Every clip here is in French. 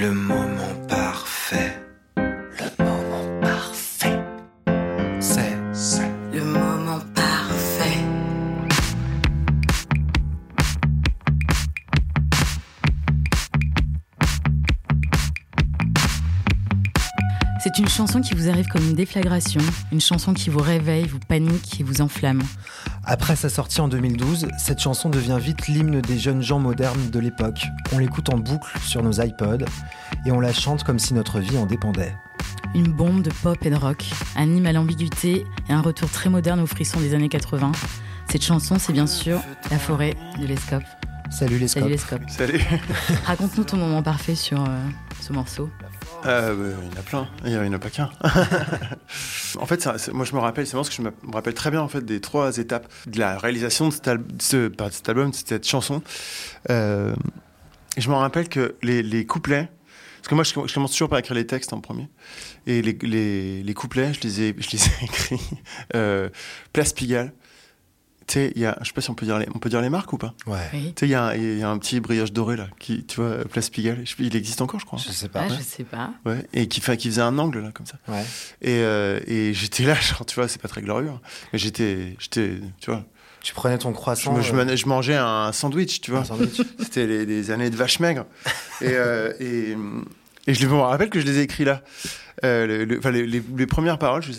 Le moment parfait. Le moment parfait. C'est, le moment parfait. C'est une chanson qui vous arrive comme une déflagration, une chanson qui vous réveille, vous panique et vous enflamme. Après sa sortie en 2012, cette chanson devient vite l'hymne des jeunes gens modernes de l'époque. On l'écoute en boucle sur nos iPods et on la chante comme si notre vie en dépendait. Une bombe de pop et de rock, un hymne à l'ambiguïté et un retour très moderne aux frissons des années 80. Cette chanson, c'est bien sûr La forêt de l'Escope. Salut les Salut l'Escope. Salut. Raconte-nous ton moment parfait sur euh, ce morceau. Euh, il y en a plein, il n'y en a pas qu'un. en fait, ça- moi je me rappelle, c'est parce que je me rappelle très bien en fait des trois étapes de la réalisation de cet, cet album, de cette chanson. Euh, je me rappelle que les, couplets, parce que moi je, commence toujours par écrire les textes en premier, et les, couplets, je les ai, je écrits. Euh, Place Pigalle. Tu sais, il y a, je sais pas si on peut dire les, on peut dire les marques ou pas. Ouais. Oui. Tu sais, il y, a un- il y a un petit brioche doré là, qui, tu vois, Place Pigalle. Je- Il existe encore, je crois. Je sais pas. Ah, je sais pas. Ouais, et qui, fait, qui faisait un angle là comme ça. Ouais. Et, euh, et j'étais là, genre, tu vois, c'est pas très glorieux, hein. mais j'étais, j'étais, tu vois, Tu prenais ton je, croissant. me- je, euh, je mangeais un sandwich, tu vois. un sandwich. C'était les, les années de vache maigre. Et, euh, et, et je me rappelle que je les ai écrits là. Euh, enfin, les, premières paroles, je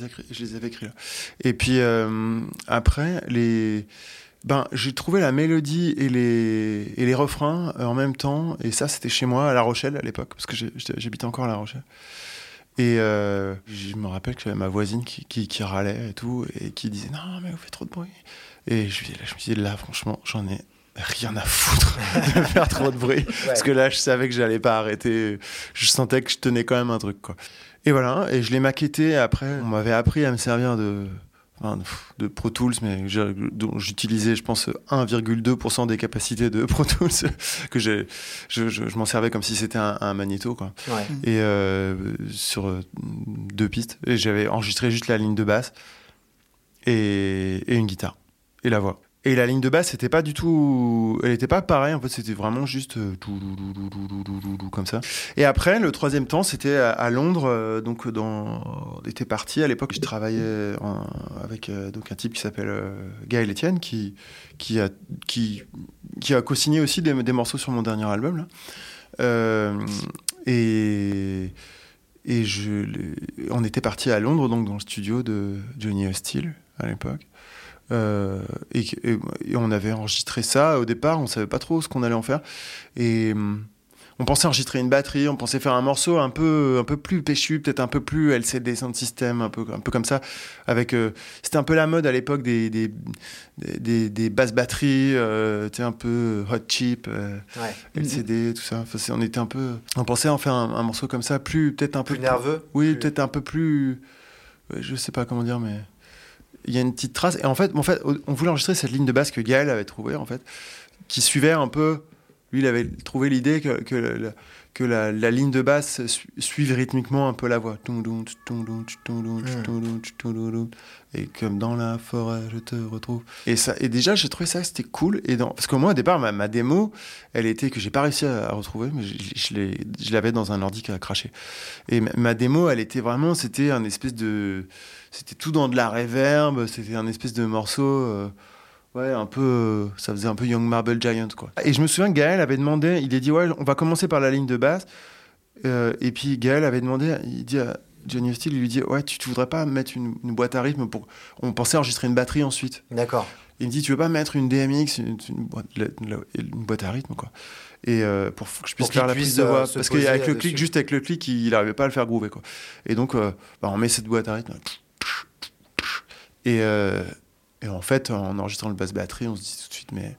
les, avais écrits là. Et puis euh, après, les, ben, j'ai trouvé la mélodie et les, et les refrains euh, en même temps. Et ça, c'était chez moi, à La Rochelle à l'époque, parce que j'habitais encore à La Rochelle. Et je me rappelle que j'avais ma voisine qui, râlait et tout, et qui disait Non, mais vous faites trop de bruit. Et je, je me disais Là, franchement, j'en ai rien à foutre de faire trop de bruit. Parce que là, je savais que j'allais pas arrêter. Je sentais que je tenais quand même un truc, quoi. Et voilà, et je l'ai maquetté. Après, on m'avait appris à me servir de, enfin, de- Pro Tools, mais dont j'utilisais, je pense, 1,2% des capacités de Pro Tools. que je, je, je m'en servais comme si c'était un, un magnéto, quoi. Ouais. Et euh, sur euh, deux pistes. Et j'avais enregistré juste la ligne de basse et, et une guitare. Et la voix. Et la ligne de basse, c'était pas du tout, elle était pas pareille. En fait, c'était vraiment juste euh, comme ça. Et après, le troisième temps, c'était à, Londres. Euh, donc, dans, on était parti à l'époque. Je travaillais en... avec euh, donc un type qui s'appelle Gaël Etienne, qui qui a qui, qui a co-signé aussi des... des, morceaux sur mon dernier album là. Euh... et et je, on était parti à Londres donc dans le studio de Johnny Hostile à l'époque. Euh, et, et- et on avait enregistré ça au départ, on savait pas trop ce qu'on allait en faire. Et hum, on pensait enregistrer une batterie, on pensait faire un morceau un peu, un peu plus péchu, peut-être un peu plus LCD Sound System, un peu, un peu comme ça. Avec, euh, c'était un peu la mode à l'époque des, des, des, basses batteries, euh, un peu hot chip. euh, Ouais. LCD, tout ça. Enfin, on était un peu. On pensait en faire un, un morceau comme ça, plus peut-être un peu Plus nerveux. Oui, Plus- peut-être un peu plus. Je sais pas comment dire, mais il y a une petite trace. Et en fait, en fait, on voulait enregistrer cette ligne de basse que Gaël avait trouvée, en fait, qui suivait un peu. Lui, il avait trouvé l'idée que, que, la, que la, la ligne de basse su- suive rythmiquement un peu la voix. Et comme dans la forêt, je te retrouve. Et, ça, et déjà, j'ai trouvé ça, c'était cool. Et dans, parce que moi, au départ, ma, ma démo, elle était que j'ai pas réussi à, à retrouver, mais je, je l'avais dans un ordi qui a craché. Et ma, ma démo, elle était vraiment, c'était un espèce de, c'était tout dans de la reverb, c'était un espèce de morceau, euh, ouais, un peu, euh, ça faisait un peu Young Marble Giant, quoi. Et je me souviens que Gaël avait demandé, il a dit, ouais, on va commencer par la ligne de basse. Euh, et puis Gaël avait demandé, il dit à Johnny Hostile, il lui dit, ouais, tu, tu voudrais pas mettre une, une boîte à rythme pour, on pensait enregistrer une batterie ensuite. D'accord. Il me dit, tu veux pas mettre une DMX, une, une boîte, une à rythme, quoi. Et euh, pour que je puisse Pour faire la prise de voix. parce qu'avec le clic, juste avec le clic, il n'arrivait pas à le faire groover, quoi. Et donc, euh, bah, on met cette boîte à rythme. Et, et en fait, en enregistrant le basse batterie, on se dit tout de suite, mais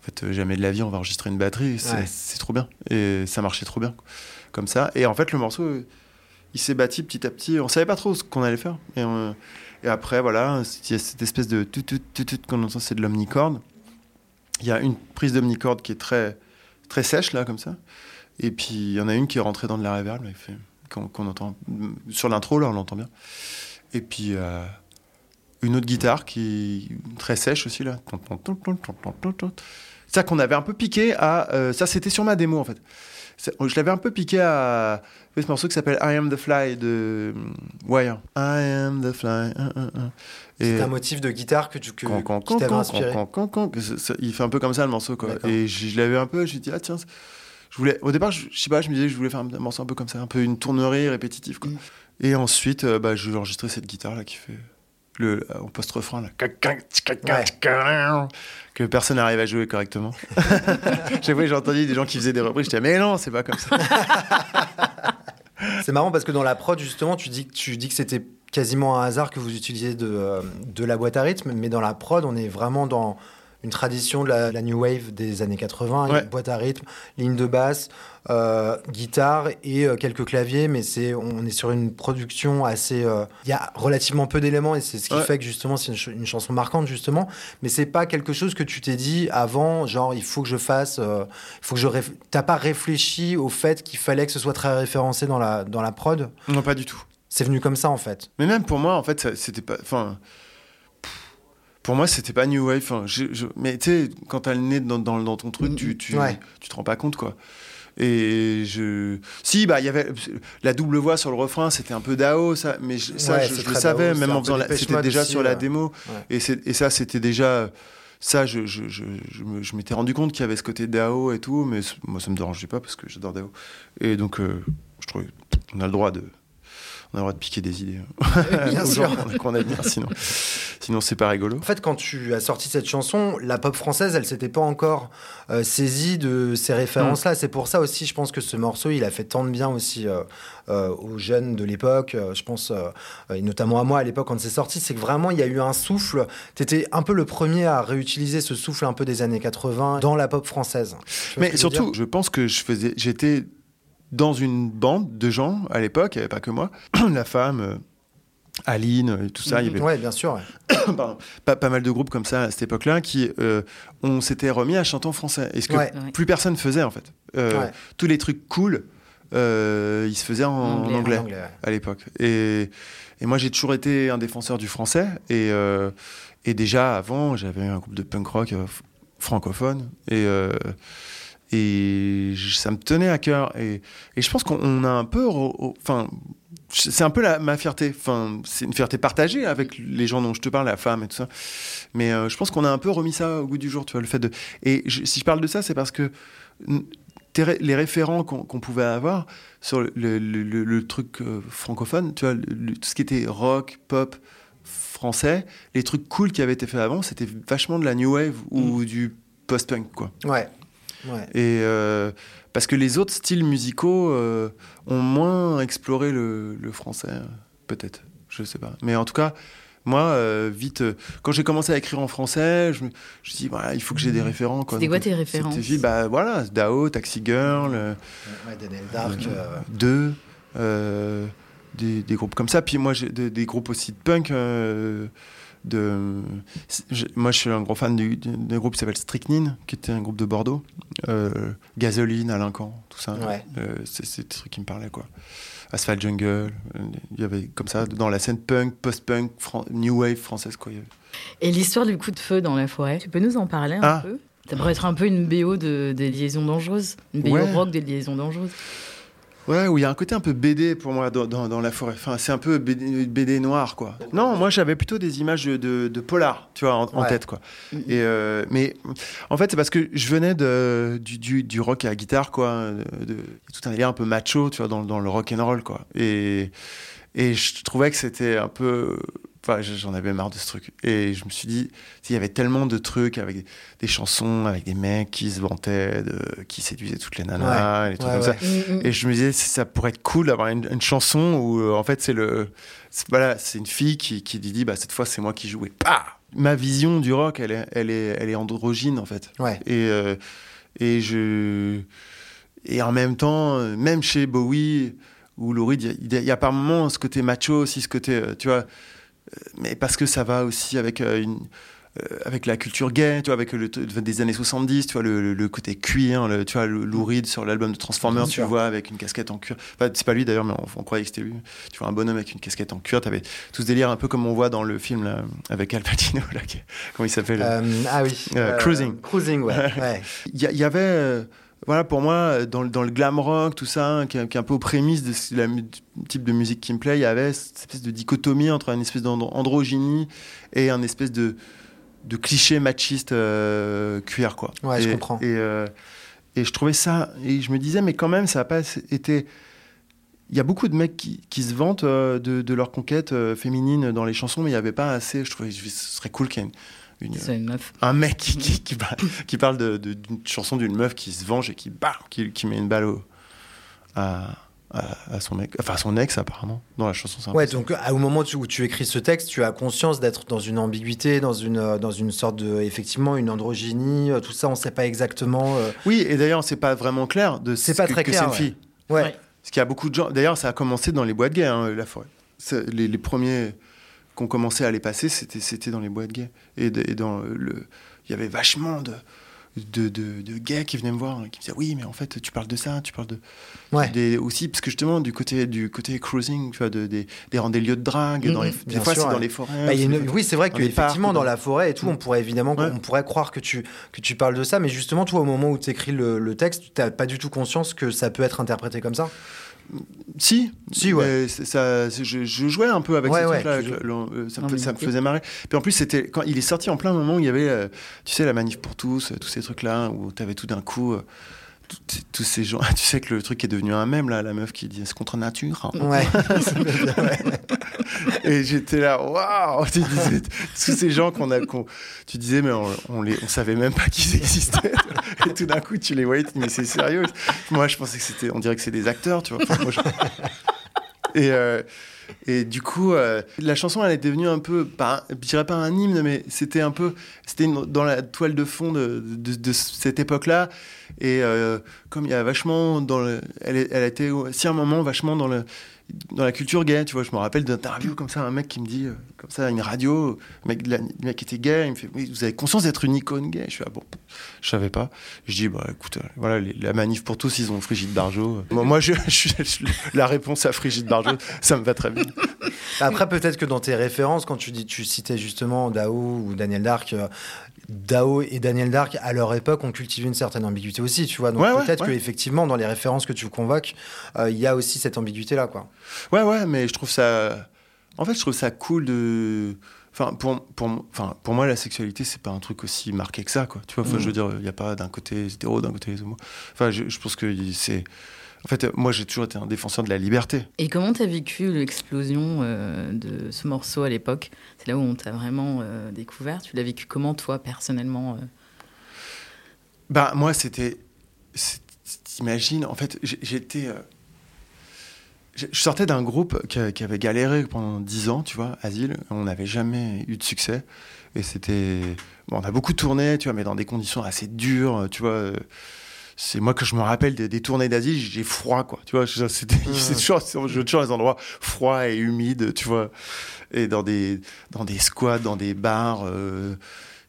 en fait, euh, jamais de la vie, on va enregistrer une batterie. C'est Ouais. trop bien. Et ça marchait trop bien, comme ça. Et en fait, le morceau, euh, il s'est bâti petit à petit. On savait pas trop ce qu'on allait faire. Et, on- et après, voilà, il y a cette espèce de tout, tout, tout, tout qu'on entend, c'est de l'omnicorde. Il y a une prise d'omnicorde qui est très, très sèche, là, comme ça. Et puis, il y en a une qui est rentrée dans de la reverb, qu'on entend. Sur l'intro, là, on l'entend bien. Et puis, euh, une autre guitare qui est très sèche aussi, là. ça qu'on avait un peu piqué à. euh, ça, c'était sur ma démo en fait. C'est- Je l'avais un peu piqué à ce morceau qui s'appelle I Am the Fly de hum, Wire. I Am the Fly. C'est un motif de guitare que tu que, qui t'avait can, inspiré. il fait un peu comme ça le morceau quoi. Et je, je l'avais un peu, je me dit ah tiens, je voulais au départ je, je sais pas, je me disais que je voulais faire un, morceau un peu comme ça, un peu une tournerie répétitive quoi. Mm. Et ensuite euh, bah, j'ai enregistré cette guitare là qui fait le en post refrain là que personne n'arrive à jouer correctement. Chaque fois j'ai entendu des gens qui faisaient des reprises, j'étais mais non, c'est pas comme ça. C'est marrant parce que dans la prod, justement, tu dis que, tu dis que c'était quasiment un hasard que vous utilisiez de, euh, de la boîte à rythme, mais dans la prod, on est vraiment dans une tradition de la, la new wave des années 80, Ouais. une boîte à rythme, ligne de basse, euh, guitare et euh, quelques claviers, mais c'est on est sur une production assez. euh, Il y a relativement peu d'éléments et c'est ce qui Ouais. fait que justement c'est une, ch- une chanson marquante justement, mais c'est pas quelque chose que tu t'es dit avant, genre il faut que je fasse, il faut que je. T'as pas réfléchi au fait qu'il fallait que ce soit très référencé dans la dans la prod? Non, pas du tout. C'est venu comme ça en fait. Mais même pour moi, en fait, c'était pas. Enfin. Pour moi, c'était pas New Wave. Enfin, je- je- mais tu sais, quand t'as le nez dans, dans, dans ton truc, tu, tu, Ouais. tu te rends pas compte, quoi. Et je. Si, bah, il y avait. La double voix sur le refrain, c'était un peu Dao, ça. Mais je- ça, Ouais, je, le savais, Dao, même en faisant la. C'était déjà aussi, sur la ouais. démo. Ouais. Et, ça, c'était déjà. Ça, je, je, m'étais rendu compte qu'il y avait ce côté Dao et tout, mais moi, ça me dérangeait pas parce que j'adore Dao. Et donc, euh, je trouvais. On a le droit de. On a le droit de piquer des idées Bien sûr. qu'on admire, sinon, sinon c'est pas rigolo. En fait, quand tu as sorti cette chanson, la pop française, elle s'était pas encore euh, saisie de ces références-là. C'est pour ça aussi, je pense que ce morceau, il a fait tant de bien aussi euh, euh, aux jeunes de l'époque. Je pense, et notamment à moi à l'époque quand c'est sorti, c'est que vraiment il y a eu un souffle. Tu étais un peu le premier à réutiliser ce souffle un peu des années 80 dans la pop française. Mais surtout, je pense que je faisais, j'étais dans une bande de gens à l'époque, il n'y avait pas que moi, la femme, euh, Aline, et tout ça, il y avait Ouais, bien sûr. ouais. pardon, pas, pas mal de groupes comme ça à cette époque-là qui euh, on s'était remis à chanter en français. Et ce que Ouais. Plus personne faisait en fait. Euh, Ouais. Tous les trucs cool, euh, ils se faisaient en, en Anglais, anglais, En anglais, ouais. à l'époque. Et, et moi, j'ai toujours été un défenseur du français. Et, euh, et déjà, avant, j'avais un groupe de punk rock euh, francophone. Et, euh, et ça me tenait à cœur. Et, et je pense qu'on a un peu. Enfin, c'est un peu la, ma fierté. Enfin, c'est une fierté partagée avec les gens dont je te parle, la femme et tout ça. Mais euh, je pense qu'on a un peu remis ça au goût du jour, tu vois, le fait de. Et je- si je parle de ça, c'est parce que les référents qu'on pouvait avoir sur le, le- le- le truc euh, francophone, tu vois, tout ce qui était rock, pop, français, les trucs cool qui avaient été faits avant, c'était vachement de la new wave ou du post-punk, quoi. Ouais. Ouais. Et euh, parce que les autres styles musicaux euh, ont moins exploré le, le français, peut-être, je sais pas. Mais en tout cas, moi, euh, vite, euh, quand j'ai commencé à écrire en français, je me suis dit, voilà, il faut que j'ai des référents. quoi. C'était quoi tes références C'était vite, bah voilà, Dao, Taxi Girl, euh, Ouais, Daniel Dark. euh, Deux, euh, des, des groupes comme ça. Puis moi, j'ai des, des groupes aussi de punk. De, je- moi, je suis un gros fan du, du- d'un groupe qui s'appelle Strychnine, qui était un groupe de Bordeaux. Euh, Gasoline, Alain Camp, tout ça. Ouais. Euh, c'est, des trucs qui me parlaient, quoi. Asphalt Jungle, euh, il y avait comme ça, dans la scène punk, post-punk, new wave française, quoi. Et l'histoire du coup de feu dans la forêt, tu peux nous en parler un Ah. peu? Ça pourrait être un peu une BO de, des liaisons dangereuses, une BO Ouais. rock des liaisons dangereuses. Ouais, où il y a un côté un peu BD pour moi dans, dans, dans la forêt. Enfin, c'est un peu BD, BD noir, quoi. Non, moi j'avais plutôt des images de, de, de polar, tu vois, en, tête, quoi. Et euh, mais en fait, c'est parce que je venais de, du, du, du rock à la guitare, quoi. De- tout un délire un peu macho, tu vois, dans, dans le rock and roll, quoi. Et, et je trouvais que c'était un peu. Enfin, j'en avais marre de ce truc. Et je me suis dit, il y avait tellement de trucs avec des chansons, avec des mecs qui se vantaient, de, qui séduisaient toutes les nanas, et des trucs Ouais, comme ouais. ça. Mm, mm. Et je me disais, ça pourrait être cool d'avoir une, une chanson où, euh, en fait, c'est le, voilà, c'est une fille qui, qui dit, bah, cette fois, c'est moi qui joue. Et pah Ma vision du rock, elle est, elle est, elle est androgyne, en fait. Ouais. Et, euh, et je, et en même temps, euh, même chez Bowie ou Lou Reed, il y y, a- par moments ce côté macho aussi, ce côté, tu vois, mais parce que ça va aussi avec euh, une, euh, avec la culture gay, tu vois, avec le, des années 70, tu vois, le, le côté cuir, le, tu vois, le Lou Reed sur l'album de Transformers, tu vois, avec une casquette en cuir. Enfin, c'est pas lui d'ailleurs, mais on, croyait que c'était lui. Tu vois, un bonhomme avec une casquette en cuir. T'avais tout ce délire un peu comme on voit dans le film là, avec Al Pacino, là, comment il s'appelle euh, Ah oui. Euh, cruising. Cruising, ouais. Il y, y, avait voilà, pour moi, dans, dans, le glam rock, tout ça, qui, est un peu aux prémices de la type de musique qui me plaît, il y avait cette espèce de dichotomie entre une espèce d'androgynie et un espèce de, de cliché machiste euh, cuir, quoi. Ouais, et, je comprends. Et, euh, et, je trouvais ça, et je me disais, mais quand même, ça n'a pas été. Il y a beaucoup de mecs qui, qui se vantent euh, de, de, leur conquête féminine dans les chansons, mais il n'y avait pas assez. Je trouvais que ce serait cool qu'il y ait une une, meuf. Un mec qui, qui, qui, parle d'une chanson d'une meuf qui se venge et qui, bah, qui, met une balle au, à, à, son mec, enfin à son ex apparemment, dans la chanson. Ouais, donc au moment où tu écris ce texte, tu as conscience d'être dans une ambiguïté, dans une, dans une sorte de, effectivement, une androgynie, euh, tout ça, on ne sait pas exactement. Euh. Oui, et d'ailleurs, c'est pas vraiment clair de c'est pas très clair, c'est une fille. Ouais. Parce qu'il y a beaucoup de gens. D'ailleurs, ça a commencé dans les boîtes gays, hein, la forêt. Les, les premiers qu'on commençait à les passer, c'était, c'était dans les boîtes gays. Et, et dans le, il y avait vachement de, de, de, de, gays qui venaient me voir, qui me disaient oui, mais en fait, tu parles de ça, tu parles de. Ouais. Des, aussi, parce que justement, du côté, du côté cruising, tu vois, de, des, des, des lieux de drague, dans les, des fois, c'est dans les forêts. Bah, une, oui, c'est vrai qu'effectivement, dans la forêt et tout, on pourrait évidemment on pourrait croire que tu, que tu parles de ça, mais justement, toi, au moment où tu écris le, le texte, tu n'as pas du tout conscience que ça peut être interprété comme ça? Si, si ouais. Ça, je, jouais un peu avec ouais, ces trucs-là, euh, ça, me, ça me faisait marrer. Puis en plus, c'était quand il est sorti en plein moment où il y avait, euh, tu sais, la manif pour tous, euh, tous ces trucs-là, où tu avais tout d'un coup tous ces gens. Tu sais que le truc est devenu un mème, là, la meuf qui dit c'est contre nature. Ouais. et j'étais là, waouh Tu disais, tous ces gens qu'on a. tu disais, mais on, on, les, on savait même pas qu'ils existaient. et tout d'un coup, tu les voyais, tu dis, mais c'est sérieux? Moi, je pensais que c'était. On dirait que c'est des acteurs, tu vois. Et. Euh, et du coup, euh, la chanson, elle est devenue un peu, pas, je dirais pas un hymne, mais c'était un peu, c'était dans la toile de fond de, cette époque-là. Et euh, comme il y a vachement elle, elle a été aussi un moment vachement dans le, dans la culture gay, tu vois, je me rappelle d'interviews comme ça, un mec qui me dit, euh, comme ça, à une radio, le mec, mec était gay, il me fait, oui, vous avez conscience d'être une icône gay? Je suis, ah bon, je savais pas. Je dis, bah écoute, euh, voilà, la manif pour tous, ils ont Frigide Barjot. moi, moi je, je, la réponse à Frigide Barjot, ça me va très bien. Après, peut-être que dans tes références, quand tu dis, tu citais justement Dao ou Daniel Dark, Dao et Daniel Dark, à leur époque, ont cultivé une certaine ambiguïté aussi, tu vois. Donc peut-être qu'effectivement, dans les références que tu convoques, euh, il y a aussi cette ambiguïté-là, quoi. Ouais, ouais, mais je trouve ça. En fait, je trouve ça cool de. Enfin, pour, pour, enfin, pour moi, la sexualité, c'est pas un truc aussi marqué que ça, quoi. Tu vois, je veux mm. dire, il n'y a pas d'un côté hétéro, d'un côté homo. Enfin, je, je pense que c'est en fait, moi, j'ai toujours été un défenseur de la liberté. Et comment tu as vécu l'explosion euh, de ce morceau à l'époque? C'est là où on t'a vraiment euh, découvert. Tu l'as vécu comment, toi, personnellement euh? Bah, moi, c'était. T'imagines, en fait, j'étais. Je sortais d'un groupe qui, avait galéré pendant dix ans, tu vois, Asile. On n'avait jamais eu de succès. Et c'était. Bon, on a beaucoup tourné, tu vois, mais dans des conditions assez dures, tu vois c'est moi que je me rappelle des, tournées d'Asie, j'ai froid, quoi. Tu vois, c'était, c'est toujours, des endroits froids et humides, tu vois, et dans des, dans des squats, dans des bars. Euh,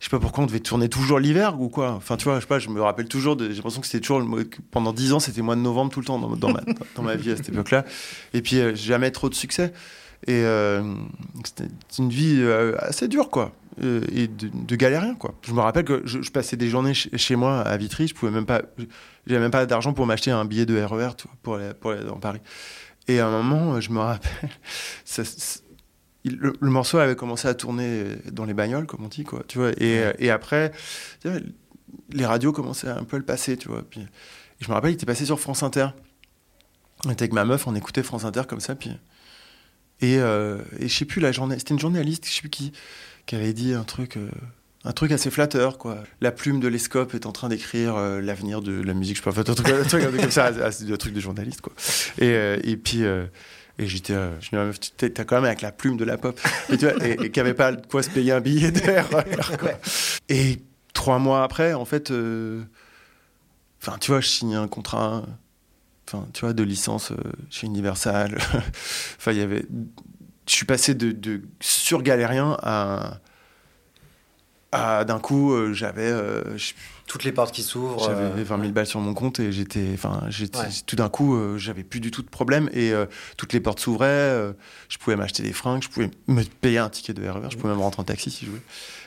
je sais pas pourquoi on devait tourner toujours l'hiver ou quoi. Enfin, tu vois, je sais pas, je me rappelle toujours, j'ai l'impression que c'était toujours, pendant dix ans, c'était mois de novembre tout le temps dans, ma, dans ma vie à cette époque-là. Et puis, euh, jamais trop de succès. Et euh, c'était une vie euh, assez dure, quoi. Euh, et de, de, galérien, quoi. Je me rappelle que je, passais des journées chez moi à Vitry, je pouvais même pas, j'avais même pas d'argent pour m'acheter un billet de RER e pour aller, pour aller dans Paris. Et à un moment, je me rappelle, le, morceau avait commencé à tourner dans les bagnoles, comme on dit, quoi. Tu vois. Et, et après, les radios commençaient un peu à le passer, tu vois. Puis, je me rappelle, il était passé sur France Inter. On était avec ma meuf, on écoutait France Inter comme ça, puis et, euh, et je sais plus, la journée, c'était une journaliste, je sais plus qui, qui avait dit un truc, euh, un truc assez flatteur, quoi. La plume de l'escope est en train d'écrire euh, l'avenir de la musique, je sais pas, un truc, un comme ça, un truc de journaliste, quoi. Et, et puis. Et j'étais, je me t'as quand même avec la plume de la pop, et, qui avait pas quoi se payer un billet d'air. et trois mois après, en fait, enfin, tu vois, je signe un contrat enfin, tu vois, de licence euh, chez Universal. enfin, il y avait. Je suis passé de, de sur-galérien à, ah, d'un coup, euh, j'avais toutes les portes qui s'ouvrent. J'avais 20 000 balles sur mon compte et j'étais, enfin, tout d'un coup, j'avais plus du tout de problème et toutes les portes s'ouvraient. je pouvais m'acheter des fringues, je pouvais me payer un ticket de RER, je pouvais même rentrer en taxi si je voulais.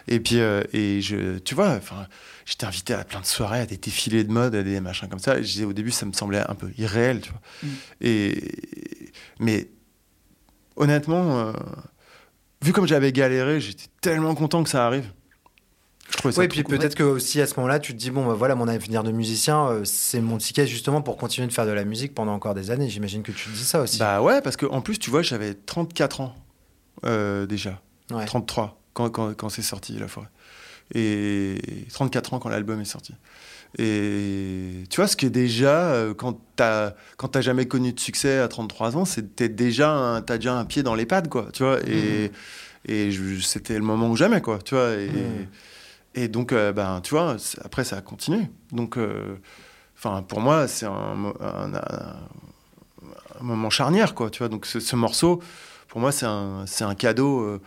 Et puis, et je, tu vois, enfin, j'étais invité à plein de soirées, à des défilés de mode, à des machins comme ça. Et au début, ça me semblait un peu irréel, tu vois. Mm. Et, mais honnêtement, euh, vu comme j'avais galéré, j'étais tellement content que ça arrive. Oui, et puis peut-être que aussi à ce moment-là, tu te dis bon, bah, voilà, mon avenir de musicien, euh, c'est mon ticket justement pour continuer de faire de la musique pendant encore des années. J'imagine que tu te dis ça aussi. Bah ouais, parce qu'en plus, tu vois, j'avais 34 ans euh, déjà, 33 quand, quand, quand c'est sorti la forêt, et 34 ans quand l'album est sorti. Et tu vois, ce qui est déjà, euh, quand t'as quand jamais connu de succès à 33 ans, c'était déjà, t'as déjà un pied dans les pattes, quoi, tu vois. Et, mmh. et c'était le moment ou jamais, quoi, tu vois. Et, mmh. et donc, euh, ben, tu vois, après, ça a continué. Donc, euh, pour moi, c'est un, un, moment charnière, quoi, tu vois. Donc, ce, morceau, pour moi, c'est un, un cadeau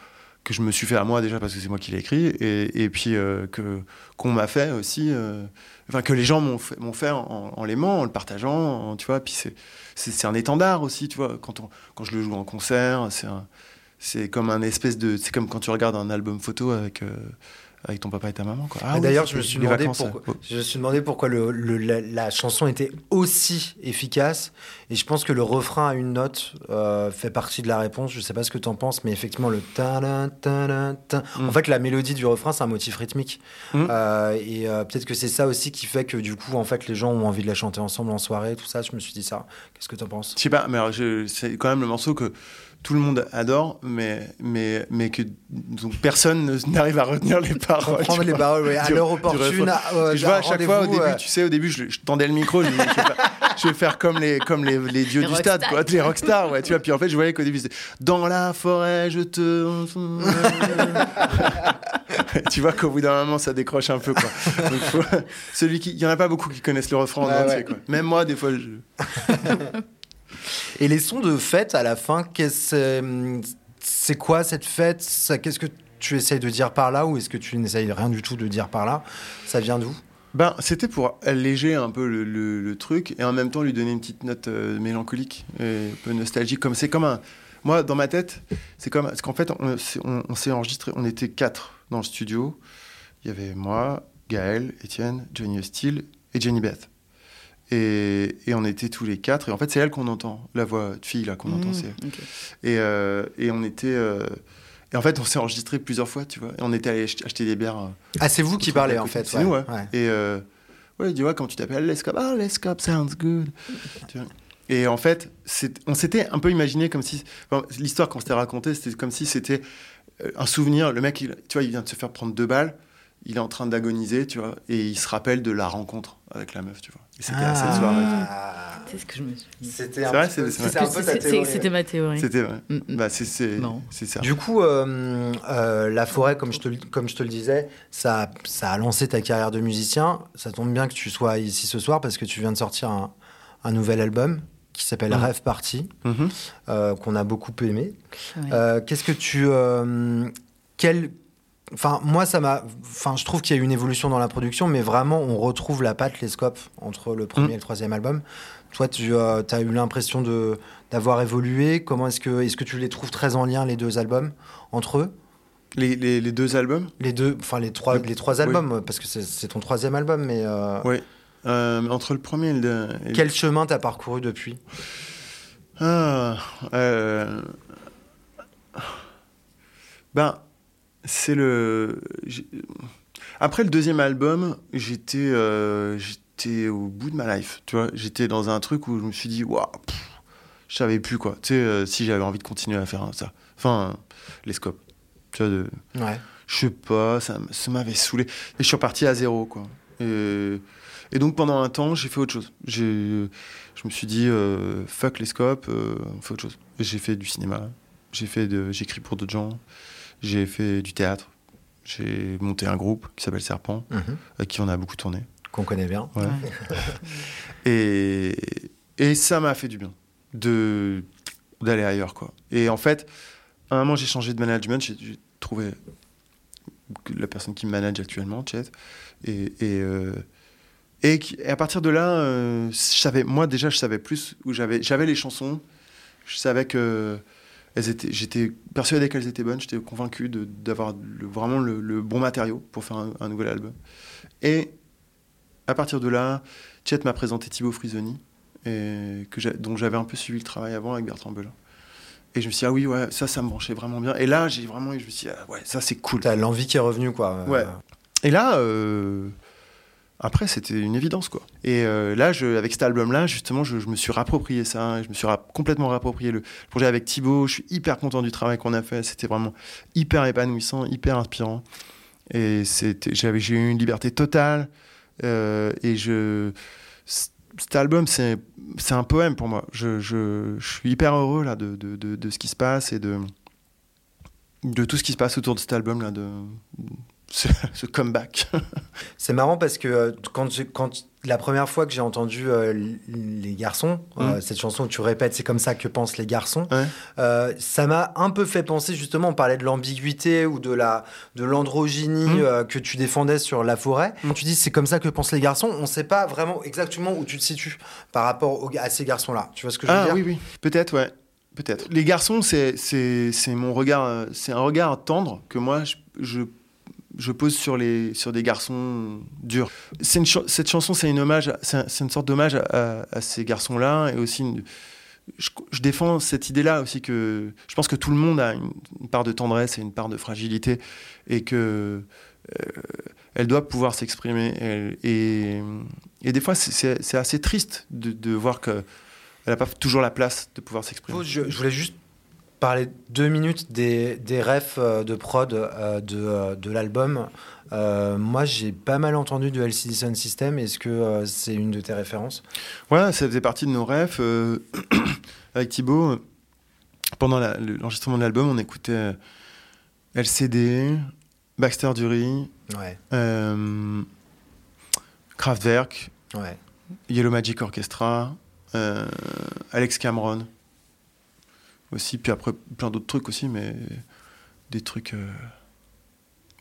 que je me suis fait à moi déjà parce que c'est moi qui l'ai écrit et, et puis que qu'on m'a fait aussi que les gens m'ont fait, fait en, en l'aimant, en le partageant, tu vois. Puis c'est, c'est, un étendard aussi, tu vois. Quand, on, quand je le joue en concert, c'est c'est comme un espèce de, c'est comme quand tu regardes un album photo avec euh, avec ton papa et ta maman. Quoi. Ah, D'ailleurs, je, me suis demandé pourquoi, je me suis demandé pourquoi le, la, chanson était aussi efficace. Et je pense que le refrain à une note euh, fait partie de la réponse. Je sais pas ce que tu en penses, mais effectivement, le ta ta ta En fait, la mélodie du refrain, c'est un motif rythmique. Mm. Euh, et euh, peut-être que c'est ça aussi qui fait que du coup, en fait, les gens ont envie de la chanter ensemble en soirée, tout ça. Je me suis dit ça. Qu'est-ce que tu en penses? Je sais pas, mais c'est quand même le morceau que tout le monde adore, mais, mais, mais que donc, personne n'arrive à retenir les paroles. Prendre les paroles, oui, à l'heure opportune. je vois à chaque fois, au début, tu sais, au début, je, tendais le micro, je, je, vais faire comme les, comme les, les dieux du stade, quoi, les rockstars, ouais, tu vois. Puis en fait, je voyais qu'au début, c'était Dans la forêt, je te. tu vois qu'au bout d'un moment, ça décroche un peu, quoi. celui qui. Il n'y en a pas beaucoup qui connaissent le refrain en entier, quoi. Même moi, des fois, je. Et les sons de fête à la fin, c'est quoi cette fête? Qu'est-ce que tu essayes de dire par là ou est-ce que tu n'essayes rien du tout de dire par là? Ça vient d'où? Ben, c'était pour alléger un peu le, truc et en même temps lui donner une petite note euh, mélancolique et un peu nostalgique. Comme c'est comme un, moi dans ma tête, c'est comme parce qu'en fait on, s'est enregistré, on était quatre dans le studio. Il y avait moi, Gaël, Étienne, Johnny Steele et Jenny Beth. Et, on était tous les quatre. Et en fait, c'est elle qu'on entend, la voix de fille là qu'on entend. Mmh, et, euh, et, on était. Euh, et en fait, on s'est enregistré plusieurs fois, tu vois. Et on était allé acheter des bières. Euh, ah, c'est vous qui parlez en fait. C'est nous, ouais. Et ouais, tu vois, quand tu t'appelles Lescop, ah, Lescop sounds good. Et en fait, on s'était un peu imaginé comme si. L'histoire qu'on s'était racontée, c'était comme si c'était un souvenir. Le mec, tu vois, il vient de se faire prendre deux balles il est en train d'agoniser, tu vois, et il se rappelle de la rencontre avec la meuf, tu vois. Et c'était à cette soirée. Ah. C'est ce que je me suis dit. C'était un, peu, C'était ma théorie. C'était vrai. Mm, mm. Bah, c'est ça. Du coup, euh, euh, La Forêt, comme je, te, comme je te le disais, ça, ça a lancé ta carrière de musicien. Ça tombe bien que tu sois ici ce soir parce que tu viens de sortir un, un nouvel album qui s'appelle mm. Rêve Party, mm-hmm. euh, qu'on a beaucoup aimé. Qu'est-ce que tu... quel Enfin, moi, ça m'a. Enfin, je trouve qu'il y a eu une évolution dans la production, mais vraiment, on retrouve la patte, les scopes entre le premier mm. et le troisième album. Toi, tu euh, as eu l'impression de d'avoir évolué. Comment est-ce que est-ce que tu les trouves très en lien les deux albums entre eux? Les, les, les, deux albums? Les deux, enfin les trois, les trois albums, parce que c'est ton troisième album, mais. Euh, oui. Euh, entre le premier et le. Quel chemin t'as parcouru depuis? Ah. Ben c'est le. Après le deuxième album, j'étais euh, j'étais au bout de ma life. Tu vois, j'étais dans un truc où je me suis dit, waouh, je savais plus quoi. Tu sais, euh, si j'avais envie de continuer à faire ça. Enfin, les scopes. Tu vois, de. Ouais. Je sais pas, ça, ça m'avait saoulé. Et je suis reparti à zéro, quoi. Et, et donc pendant un temps, j'ai fait autre chose. Je me suis dit, euh, fuck les scopes, on fait autre chose. J'ai fait du cinéma. J'ai fait de, j'écris pour d'autres gens. J'ai fait du théâtre. J'ai monté un groupe qui s'appelle Serpent, mhm. avec qui on a beaucoup tourné. Qu'on connaît bien. et, et ça m'a fait du bien de d'aller ailleurs quoi. Et en fait, à un moment j'ai changé de management, j'ai trouvé la personne qui me manage actuellement, Chet. Et, et, euh, et, qui- et à partir de là, euh, je savais, moi déjà, je savais plus où j'avais, j'avais les chansons. Je savais que j'étais persuadé qu'elles étaient bonnes. J'étais convaincu de- d'avoir le- vraiment le, le bon matériau pour faire un, un nouvel album. Et à partir de là, Chet m'a présenté Thibaut Frisoni, et que dont j'avais un peu suivi le travail avant avec Bertrand Belin. Et je me suis dit, ah oui, ouais, ça, ça me branchait vraiment bien. Et là, j'ai vraiment, je me suis dit, ah ouais, ça, c'est cool. T'as l'envie qui est revenue, quoi. Ouais. Et là, euh, après, c'était une évidence, quoi. Et euh, là, avec cet album-là, justement, je, me suis rapproprié ça. Je me suis complètement rapproprié le projet avec Thibaut. Je suis hyper content du travail qu'on a fait. C'était vraiment hyper épanouissant, hyper inspirant. Et j'ai eu une liberté totale. Euh, et cet album, c'est, un poème pour moi. Je, suis hyper heureux là de, ce qui se passe et de, tout ce qui se passe autour de cet album-là, ce, ce comeback. C'est marrant parce que euh, quand, quand la première fois que j'ai entendu euh, les garçons, euh, Mm. cette chanson que tu répètes, c'est comme ça que pensent les garçons, Ouais. ça m'a un peu fait penser justement, on parlait de l'ambiguïté ou de la de l'androgynie Mm. que tu défendais sur La Forêt. Quand tu dis c'est comme ça que pensent les garçons, on sait pas vraiment exactement où tu te situes par rapport à ces garçons-là. Tu vois ce que je veux Ah dire? oui, oui. Peut-être, ouais. Peut-être. Les garçons, c'est, mon regard, c'est un regard tendre que moi, je, je, je pose sur, les, sur des garçons durs. Cette chanson, c'est, une une sorte d'hommage à, ces garçons-là et aussi je, défends cette idée-là aussi que je pense que tout le monde a une, part de tendresse et une part de fragilité et que euh, elle doit pouvoir s'exprimer. Et, des fois, c'est, assez triste de, voir que elle n'a pas toujours la place de pouvoir s'exprimer. Je voulais juste parler deux minutes des, des refs euh, de prod euh, de, euh, de l'album. Euh, moi, j'ai pas mal entendu de LCD Sound System. Est-ce que euh, c'est une de tes références? Ouais, ça faisait partie de nos euh, avec Thibaut, pendant l'enregistrement de l'album, on écoutait LCD, Baxter Dury, Ouais, Kraftwerk, ouais. Yellow Magic Orchestra, Alex Cameron aussi, puis après plein d'autres trucs aussi, mais des trucs. euh,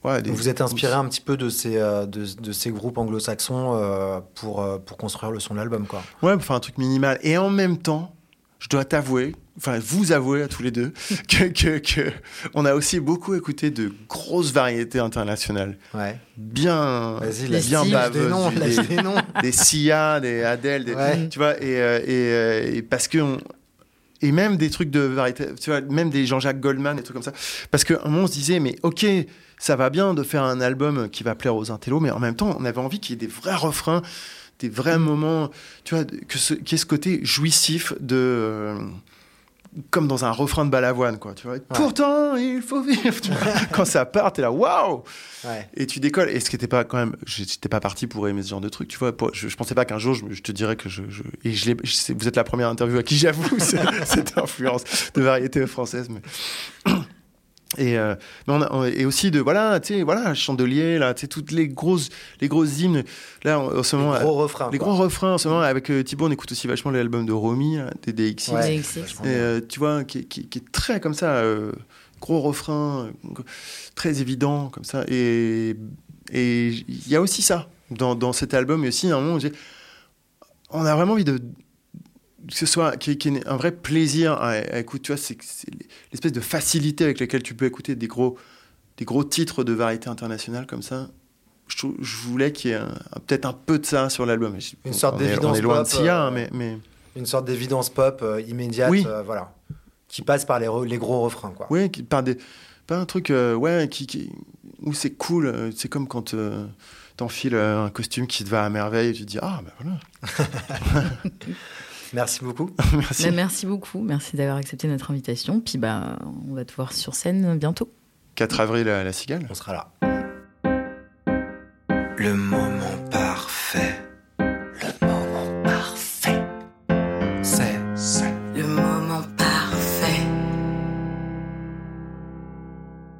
ouais, des- Vous êtes inspiré un petit peu de ces, euh, de, de ces groupes anglo-saxons euh, pour, euh, pour construire le son de l'album, quoi. Ouais, pour faire un truc minimal. Et en même temps, je dois t'avouer, enfin vous avouer à tous les deux, que, que, que on a aussi beaucoup écouté de grosses variétés internationales. Ouais. Bien, bien des baveuses. noms, des, des noms. des Sia, des Adele, des, Ouais. tu vois, et, et, et parce que on- et même des trucs de variété, tu vois, même des Jean-Jacques Goldman, des trucs comme ça. Parce qu'à un moment, on se disait, mais ok, ça va bien de faire un album qui va plaire aux intellos, mais en même temps, on avait envie qu'il y ait des vrais refrains, des vrais moments, tu vois, qu'il y ait ce côté jouissif de. euh, comme dans un refrain de balavoine, quoi, tu vois. Pourtant, il faut vivre. tu vois. Quand ça part, t'es là, waouh! Ouais. Et tu décolles. Et ce qui n'était pas quand même, j'étais pas parti pour aimer ce genre de truc, tu vois. Je, je pensais pas qu'un jour je, te dirais que je, je- et je vous êtes la première interview à qui j'avoue ce- cette influence de variété française, mais. Et, euh, mais on a- on- et aussi de voilà tu sais voilà chandelier là tu sais toutes les grosses les grosses hymnes là en, en ce moment Les gros refrains. les quoi. gros refrains en ce moment avec euh, Thibaut on écoute aussi vachement l'album de Romy là, des DXX Ouais, et euh, tu vois, qui, qui- qui est très comme ça, euh, gros refrain, euh, très évident comme ça. Et et il y a aussi ça dans, dans cet album, et aussi à un moment on a vraiment envie de que ce soit qu'il y ait un vrai plaisir à, à écouter. Tu vois, c'est l'espèce de facilité avec laquelle tu peux écouter des gros des gros titres de variété internationale comme ça. Je, voulais qu'il y ait peut-être un peu de ça sur l'album. Une sorte d'évidence On est loin de pop, Sia, euh, mais, mais Une sorte d'évidence pop euh, immédiate, Oui. euh, voilà. Qui passe par les, gros refrains, quoi. Qui, par des, pas un truc ouais, qui, qui- où c'est cool. C'est comme quand t'enfiles un costume qui te va à merveille et tu te dis Ah, ben voilà. Merci beaucoup. Merci. Mais merci beaucoup, merci d'avoir accepté notre invitation. Puis bah, on va te voir sur scène bientôt. 4 avril à la Cigale. On sera là. Le